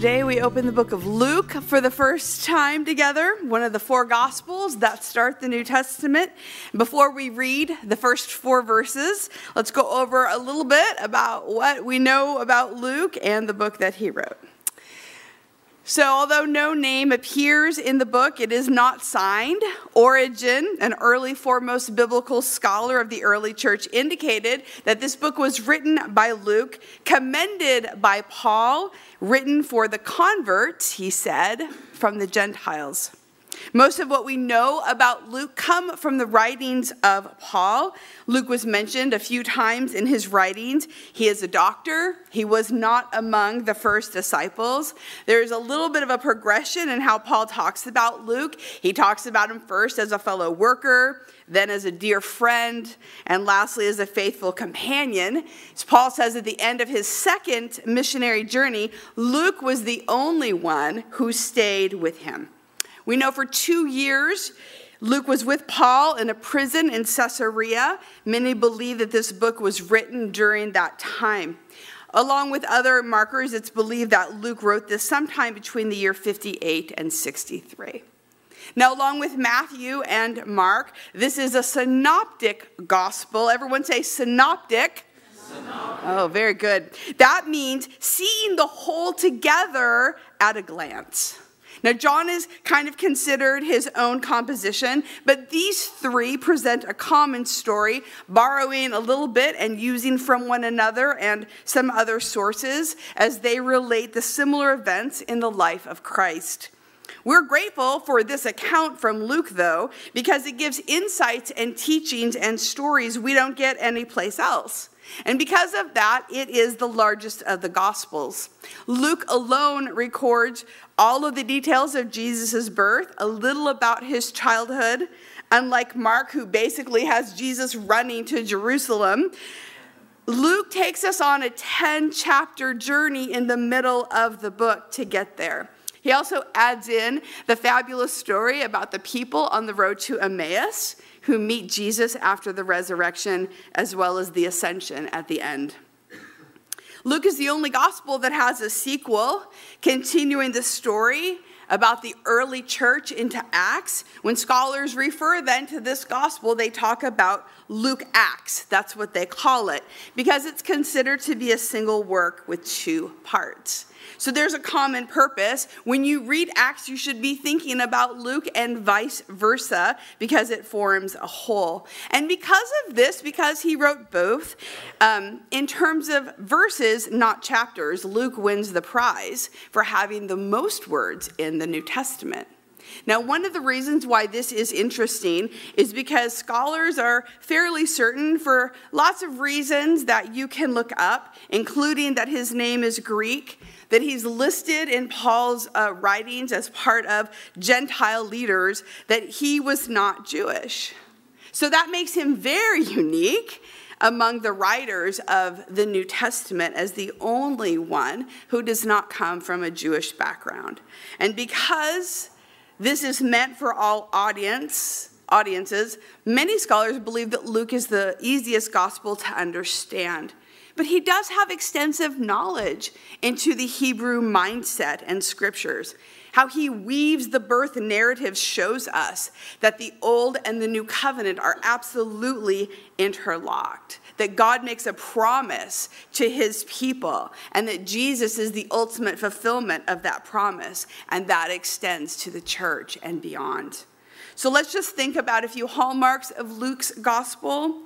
Today we open the book of Luke for the first time together, one of the four gospels that start the New Testament. Before we read the first four verses, let's go over a little bit about what we know about Luke and the book that he wrote. So, although no name appears in the book, it is not signed. Origen, an early foremost biblical scholar of the early church, indicated that this book was written by Luke, commended by Paul, written for the converts, he said, from the Gentiles. Most of what we know about Luke come from the writings of Paul. Luke was mentioned a few times in his writings. He is a doctor. He was not among the first disciples. There's a little bit of a progression in how Paul talks about Luke. He talks about him first as a fellow worker, then as a dear friend, and lastly as a faithful companion. As Paul says at the end of his second missionary journey, Luke was the only one who stayed with him. We know for two years, Luke was with Paul in a prison in Caesarea. Many believe that this book was written during that time. Along with other markers, it's believed that Luke wrote this sometime between the year 58 and 63. Now, along with Matthew and Mark, this is a synoptic gospel. Everyone say synoptic. synoptic. Oh, very good. That means seeing the whole together at a glance. Now, John is kind of considered his own composition, but these three present a common story, borrowing a little bit and using from one another and some other sources as they relate the similar events in the life of Christ. We're grateful for this account from Luke, though, because it gives insights and teachings and stories we don't get anyplace else. And because of that, it is the largest of the Gospels. Luke alone records all of the details of Jesus' birth, a little about his childhood, unlike Mark, who basically has Jesus running to Jerusalem. Luke takes us on a 10 chapter journey in the middle of the book to get there. He also adds in the fabulous story about the people on the road to Emmaus who meet Jesus after the resurrection as well as the ascension at the end. Luke is the only gospel that has a sequel continuing the story about the early church into Acts. When scholars refer then to this gospel, they talk about Luke Acts. That's what they call it, because it's considered to be a single work with two parts. So there's a common purpose. When you read Acts, you should be thinking about Luke and vice versa because it forms a whole. And because of this, because he wrote both, um, in terms of verses, not chapters, Luke wins the prize for having the most words in the New Testament. Now, one of the reasons why this is interesting is because scholars are fairly certain, for lots of reasons that you can look up, including that his name is Greek, that he's listed in Paul's uh, writings as part of Gentile leaders, that he was not Jewish. So that makes him very unique among the writers of the New Testament as the only one who does not come from a Jewish background. And because this is meant for all audience, audiences, many scholars believe that Luke is the easiest gospel to understand. But he does have extensive knowledge into the Hebrew mindset and scriptures. How he weaves the birth narrative shows us that the old and the new covenant are absolutely interlocked. That God makes a promise to his people, and that Jesus is the ultimate fulfillment of that promise, and that extends to the church and beyond. So let's just think about a few hallmarks of Luke's gospel.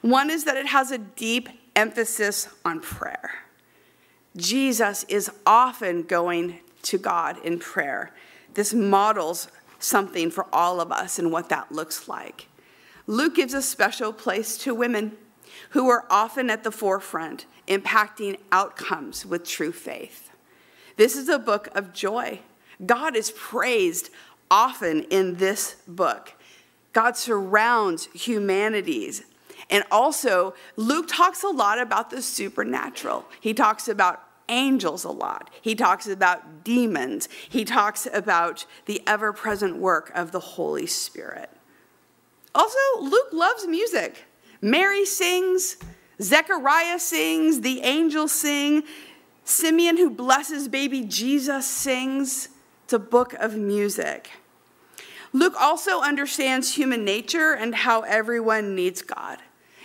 One is that it has a deep emphasis on prayer. Jesus is often going to God in prayer. This models something for all of us and what that looks like. Luke gives a special place to women who are often at the forefront, impacting outcomes with true faith. This is a book of joy. God is praised often in this book. God surrounds humanities and also, Luke talks a lot about the supernatural. He talks about angels a lot. He talks about demons. He talks about the ever present work of the Holy Spirit. Also, Luke loves music. Mary sings, Zechariah sings, the angels sing. Simeon, who blesses baby Jesus, sings. It's a book of music. Luke also understands human nature and how everyone needs God.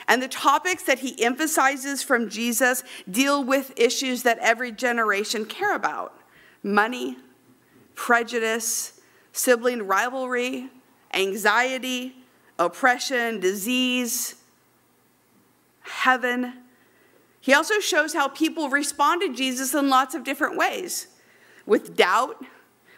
And the topics that he emphasizes from Jesus deal with issues that every generation care about money, prejudice, sibling rivalry, anxiety, oppression, disease, heaven. He also shows how people respond to Jesus in lots of different ways with doubt,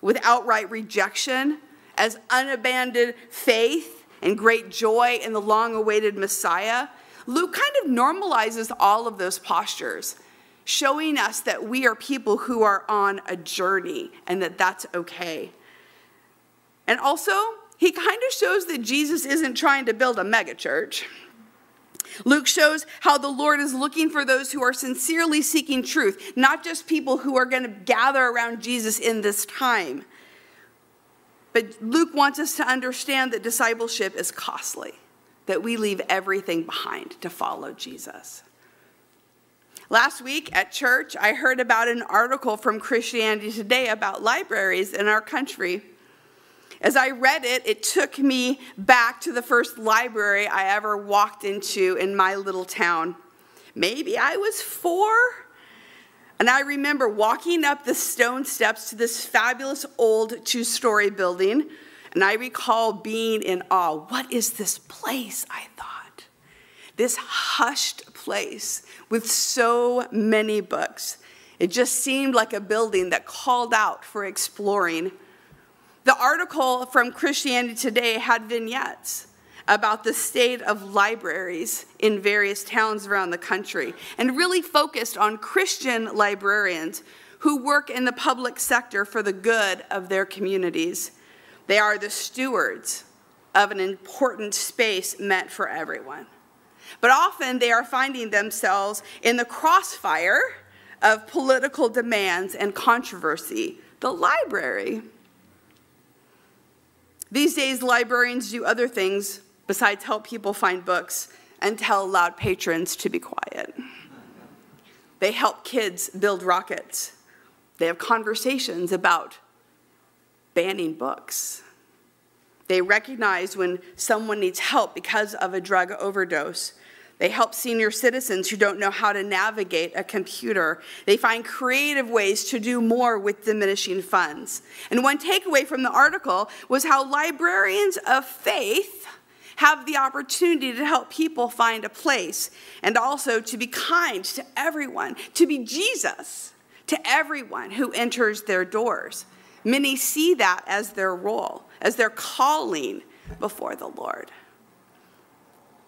with outright rejection, as unabandoned faith and great joy in the long awaited Messiah. Luke kind of normalizes all of those postures, showing us that we are people who are on a journey and that that's okay. And also, he kind of shows that Jesus isn't trying to build a megachurch. Luke shows how the Lord is looking for those who are sincerely seeking truth, not just people who are going to gather around Jesus in this time. But Luke wants us to understand that discipleship is costly, that we leave everything behind to follow Jesus. Last week at church, I heard about an article from Christianity Today about libraries in our country. As I read it, it took me back to the first library I ever walked into in my little town. Maybe I was four. And I remember walking up the stone steps to this fabulous old two story building. And I recall being in awe. What is this place? I thought. This hushed place with so many books. It just seemed like a building that called out for exploring. The article from Christianity Today had vignettes about the state of libraries in various towns around the country and really focused on Christian librarians who work in the public sector for the good of their communities. They are the stewards of an important space meant for everyone. But often they are finding themselves in the crossfire of political demands and controversy. The library these days, librarians do other things besides help people find books and tell loud patrons to be quiet. They help kids build rockets. They have conversations about banning books. They recognize when someone needs help because of a drug overdose they help senior citizens who don't know how to navigate a computer. They find creative ways to do more with diminishing funds. And one takeaway from the article was how librarians of faith have the opportunity to help people find a place and also to be kind to everyone, to be Jesus to everyone who enters their doors. Many see that as their role, as their calling before the Lord.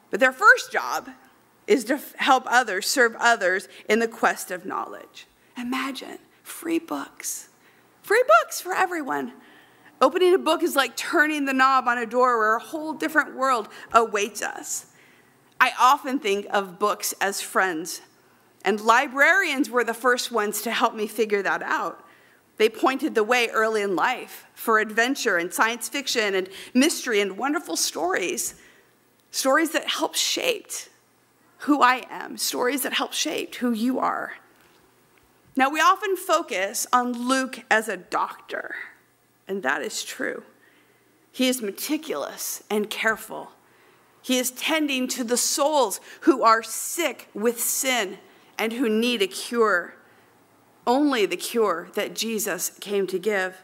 But their first job is to help others, serve others in the quest of knowledge. Imagine free books, free books for everyone. Opening a book is like turning the knob on a door where a whole different world awaits us. I often think of books as friends, and librarians were the first ones to help me figure that out. They pointed the way early in life for adventure and science fiction and mystery and wonderful stories. Stories that help shape who I am, stories that help shape who you are. Now, we often focus on Luke as a doctor, and that is true. He is meticulous and careful. He is tending to the souls who are sick with sin and who need a cure, only the cure that Jesus came to give.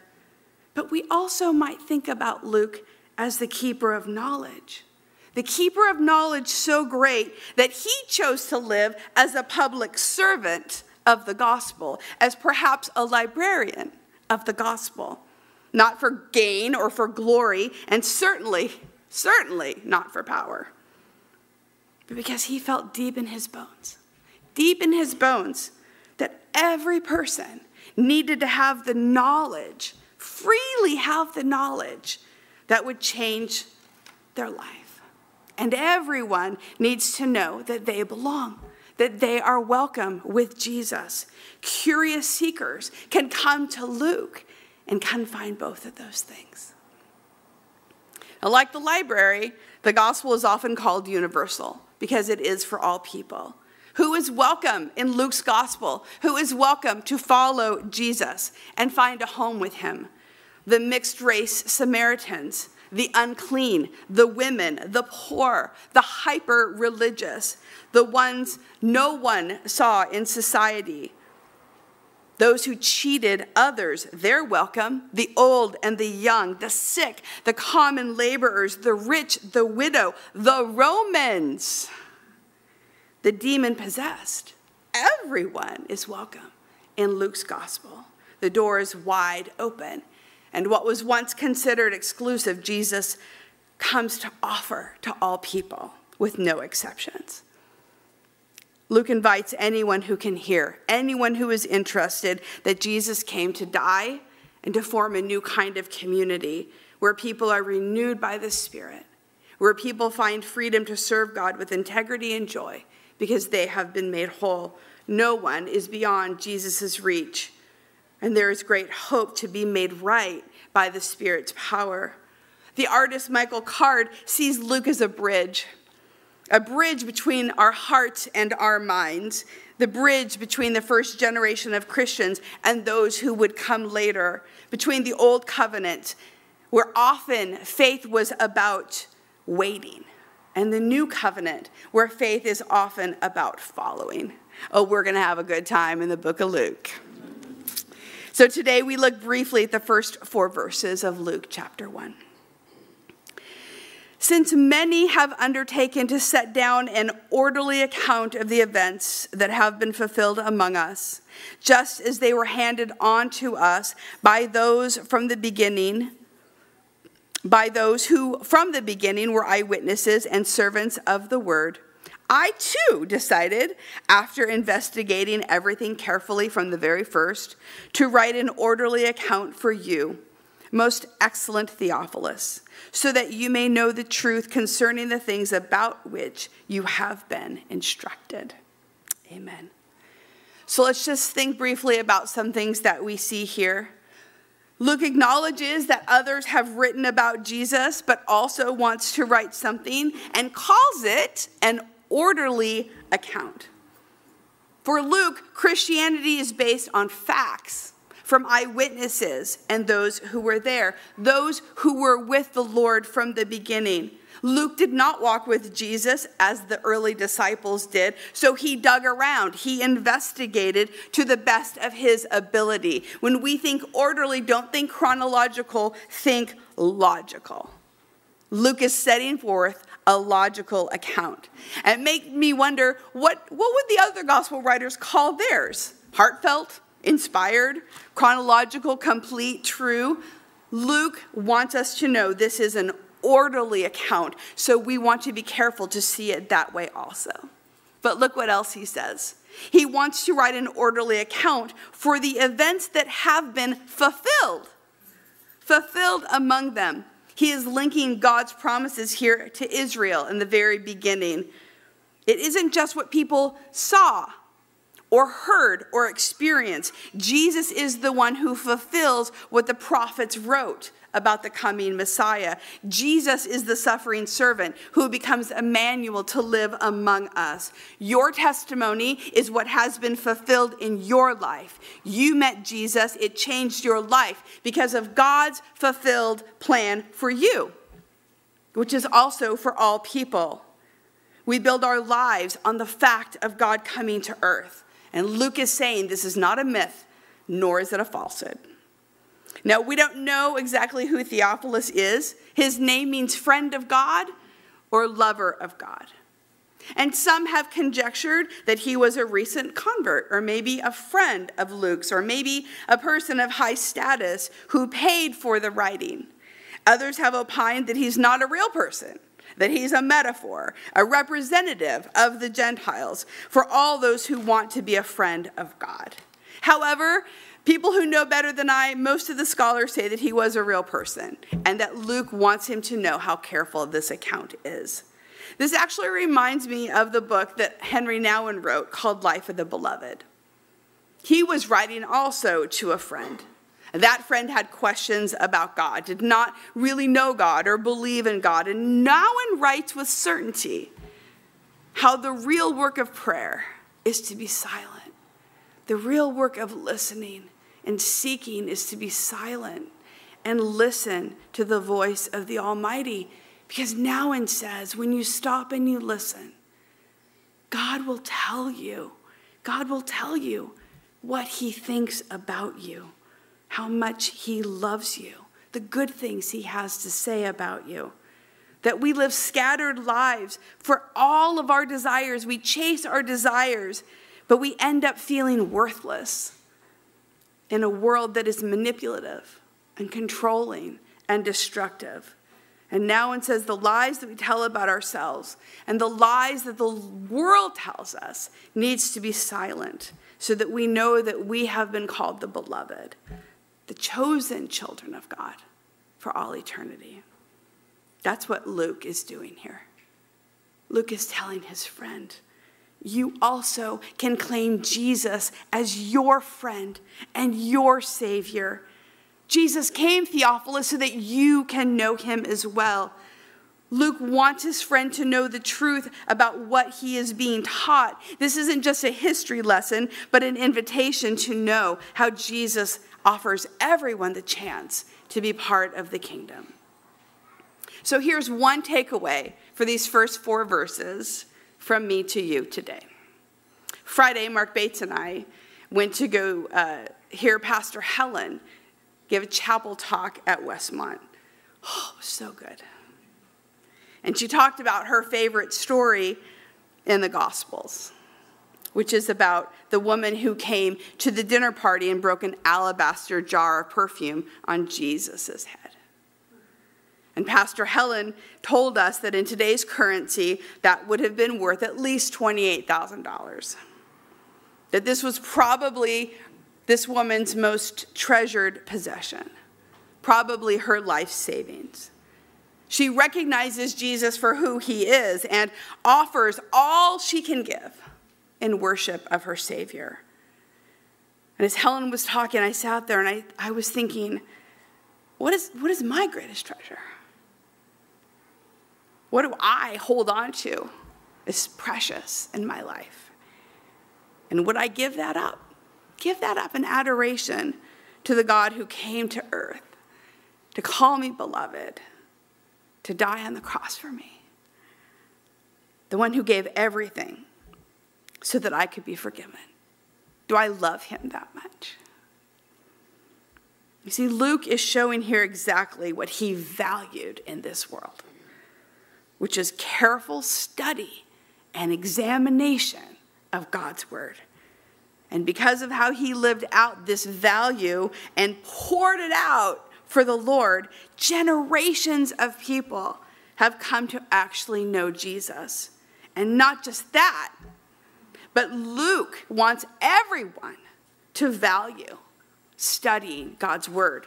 But we also might think about Luke as the keeper of knowledge the keeper of knowledge so great that he chose to live as a public servant of the gospel, as perhaps a librarian of the gospel, not for gain or for glory, and certainly, certainly not for power, but because he felt deep in his bones, deep in his bones, that every person needed to have the knowledge, freely have the knowledge that would change their life. And everyone needs to know that they belong, that they are welcome with Jesus. Curious seekers can come to Luke and can find both of those things. Now, like the library, the gospel is often called universal because it is for all people. Who is welcome in Luke's gospel? Who is welcome to follow Jesus and find a home with him? The mixed race Samaritans, the unclean, the women, the poor, the hyper religious, the ones no one saw in society. Those who cheated others, they're welcome. The old and the young, the sick, the common laborers, the rich, the widow, the Romans, the demon possessed. Everyone is welcome in Luke's gospel. The door is wide open. And what was once considered exclusive, Jesus comes to offer to all people with no exceptions. Luke invites anyone who can hear, anyone who is interested, that Jesus came to die and to form a new kind of community where people are renewed by the Spirit, where people find freedom to serve God with integrity and joy because they have been made whole. No one is beyond Jesus' reach, and there is great hope to be made right by the Spirit's power. The artist Michael Card sees Luke as a bridge a bridge between our hearts and our minds, the bridge between the first generation of Christians and those who would come later, between the old covenant, where often faith was about waiting, and the new covenant, where faith is often about following. Oh, we're going to have a good time in the book of Luke. So today we look briefly at the first four verses of Luke chapter 1. Since many have undertaken to set down an orderly account of the events that have been fulfilled among us, just as they were handed on to us by those from the beginning, by those who from the beginning were eyewitnesses and servants of the word, I too decided, after investigating everything carefully from the very first, to write an orderly account for you most excellent Theophilus, so that you may know the truth concerning the things about which you have been instructed. Amen. So let's just think briefly about some things that we see here. Luke acknowledges that others have written about Jesus, but also wants to write something and calls it an orderly account. For Luke, Christianity is based on facts from eyewitnesses and those who were there, those who were with the Lord from the beginning. Luke did not walk with Jesus as the early disciples did, so he dug around. He investigated to the best of his ability. When we think orderly, don't think chronological, think logical. Luke is setting forth a logical account. And make me wonder what, what would the other gospel writers call theirs? Heartfelt? inspired, chronological, complete, true. Luke wants us to know this is an orderly account, so we want to be careful to see it that way also. But look what else he says. He wants to write an orderly account for the events that have been fulfilled, fulfilled among them. He is linking God's promises here to Israel in the very beginning. It isn't just what people saw, or heard or experienced. Jesus is the one who fulfills what the prophets wrote about the coming Messiah. Jesus is the suffering servant who becomes Emmanuel to live among us. Your testimony is what has been fulfilled in your life. You met Jesus, it changed your life because of God's fulfilled plan for you, which is also for all people. We build our lives on the fact of God coming to earth. And Luke is saying this is not a myth, nor is it a falsehood. Now, we don't know exactly who Theophilus is. His name means friend of God or lover of God. And some have conjectured that he was a recent convert, or maybe a friend of Luke's, or maybe a person of high status who paid for the writing. Others have opined that he's not a real person, that he's a metaphor, a representative of the Gentiles for all those who want to be a friend of God. However, people who know better than I, most of the scholars say that he was a real person and that Luke wants him to know how careful this account is. This actually reminds me of the book that Henri Nouwen wrote called Life of the Beloved. He was writing also to a friend that friend had questions about God, did not really know God or believe in God, and Nouwen writes with certainty how the real work of prayer, is to be silent. The real work of listening and seeking is to be silent and listen to the voice of the Almighty. Because Nouwen says, when you stop and you listen, God will tell you, God will tell you what He thinks about you, how much He loves you, the good things He has to say about you. That we live scattered lives for all of our desires. We chase our desires, but we end up feeling worthless in a world that is manipulative and controlling and destructive. And Nouwen says the lies that we tell about ourselves and the lies that the world tells us needs to be silent so that we know that we have been called the beloved, the chosen children of God for all eternity. That's what Luke is doing here. Luke is telling his friend, you also can claim Jesus as your friend and your Savior. Jesus came, Theophilus, so that you can know him as well. Luke wants his friend to know the truth about what he is being taught. This isn't just a history lesson, but an invitation to know how Jesus offers everyone the chance to be part of the kingdom. So here's one takeaway for these first four verses from me to you today. Friday, Mark Bates and I went to go uh, hear Pastor Helen give a chapel talk at Westmont. Oh, so good. And she talked about her favorite story in the Gospels, which is about the woman who came to the dinner party and broke an alabaster jar of perfume on Jesus' head. And Pastor Helen told us that in today's currency, that would have been worth at least $28,000. That this was probably this woman's most treasured possession, probably her life savings. She recognizes Jesus for who he is and offers all she can give in worship of her Savior. And as Helen was talking, I sat there and I, I was thinking, what is, what is my greatest treasure? What do I hold on to as precious in my life? And would I give that up? Give that up in adoration to the God who came to earth to call me beloved, to die on the cross for me. The one who gave everything so that I could be forgiven. Do I love him that much? You see, Luke is showing here exactly what he valued in this world, which is careful study and examination of God's word. And because of how he lived out this value and poured it out for the Lord, generations of people have come to actually know Jesus. And not just that, but Luke wants everyone to value studying God's word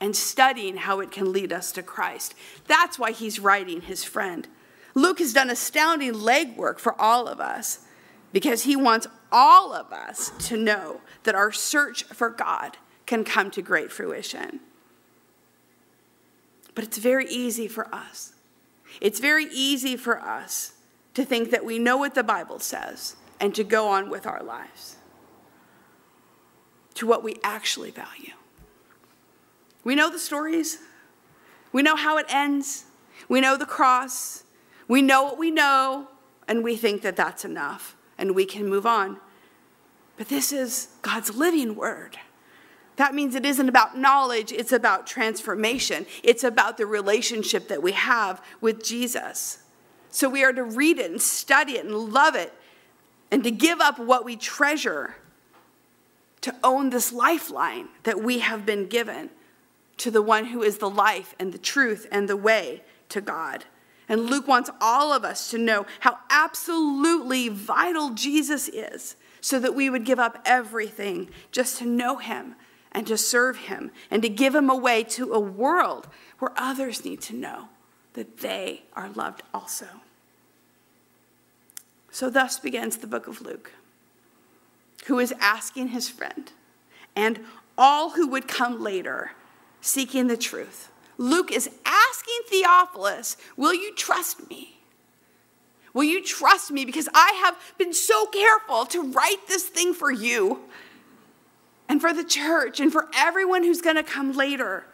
and studying how it can lead us to Christ. That's why he's writing his friend. Luke has done astounding legwork for all of us because he wants all of us to know that our search for God can come to great fruition. But it's very easy for us. It's very easy for us to think that we know what the Bible says and to go on with our lives to what we actually value. We know the stories, we know how it ends, we know the cross, we know what we know, and we think that that's enough and we can move on. But this is God's living word. That means it isn't about knowledge, it's about transformation. It's about the relationship that we have with Jesus. So we are to read it and study it and love it and to give up what we treasure to own this lifeline that we have been given to the one who is the life and the truth and the way to God. And Luke wants all of us to know how absolutely vital Jesus is so that we would give up everything just to know him and to serve him and to give him away to a world where others need to know that they are loved also. So, thus begins the book of Luke, who is asking his friend and all who would come later seeking the truth. Luke is asking Theophilus, Will you trust me? Will you trust me? Because I have been so careful to write this thing for you and for the church and for everyone who's going to come later.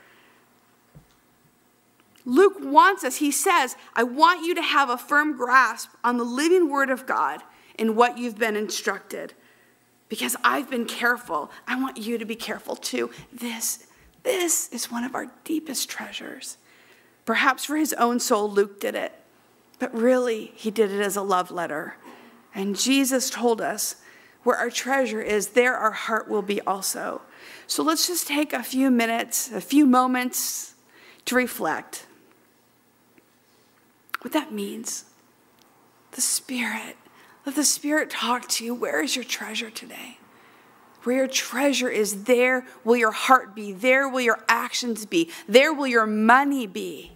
Luke wants us, he says, I want you to have a firm grasp on the living word of God and what you've been instructed. Because I've been careful. I want you to be careful too. This, this is one of our deepest treasures. Perhaps for his own soul, Luke did it, but really, he did it as a love letter. And Jesus told us where our treasure is, there our heart will be also. So let's just take a few minutes, a few moments to reflect what that means. The Spirit. Let the Spirit talk to you. Where is your treasure today? Where your treasure is, there will your heart be. There will your actions be. There will your money be.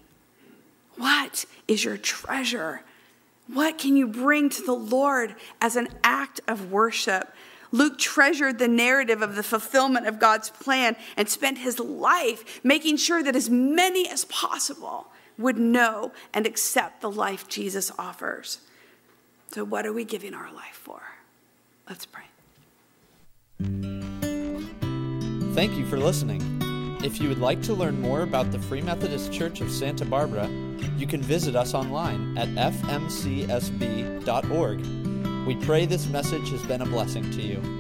What is your treasure? What can you bring to the Lord as an act of worship? Luke treasured the narrative of the fulfillment of God's plan and spent his life making sure that as many as possible would know and accept the life Jesus offers. So, what are we giving our life for? Let's pray. Thank you for listening. If you would like to learn more about the Free Methodist Church of Santa Barbara, you can visit us online at fmcsb.org. We pray this message has been a blessing to you.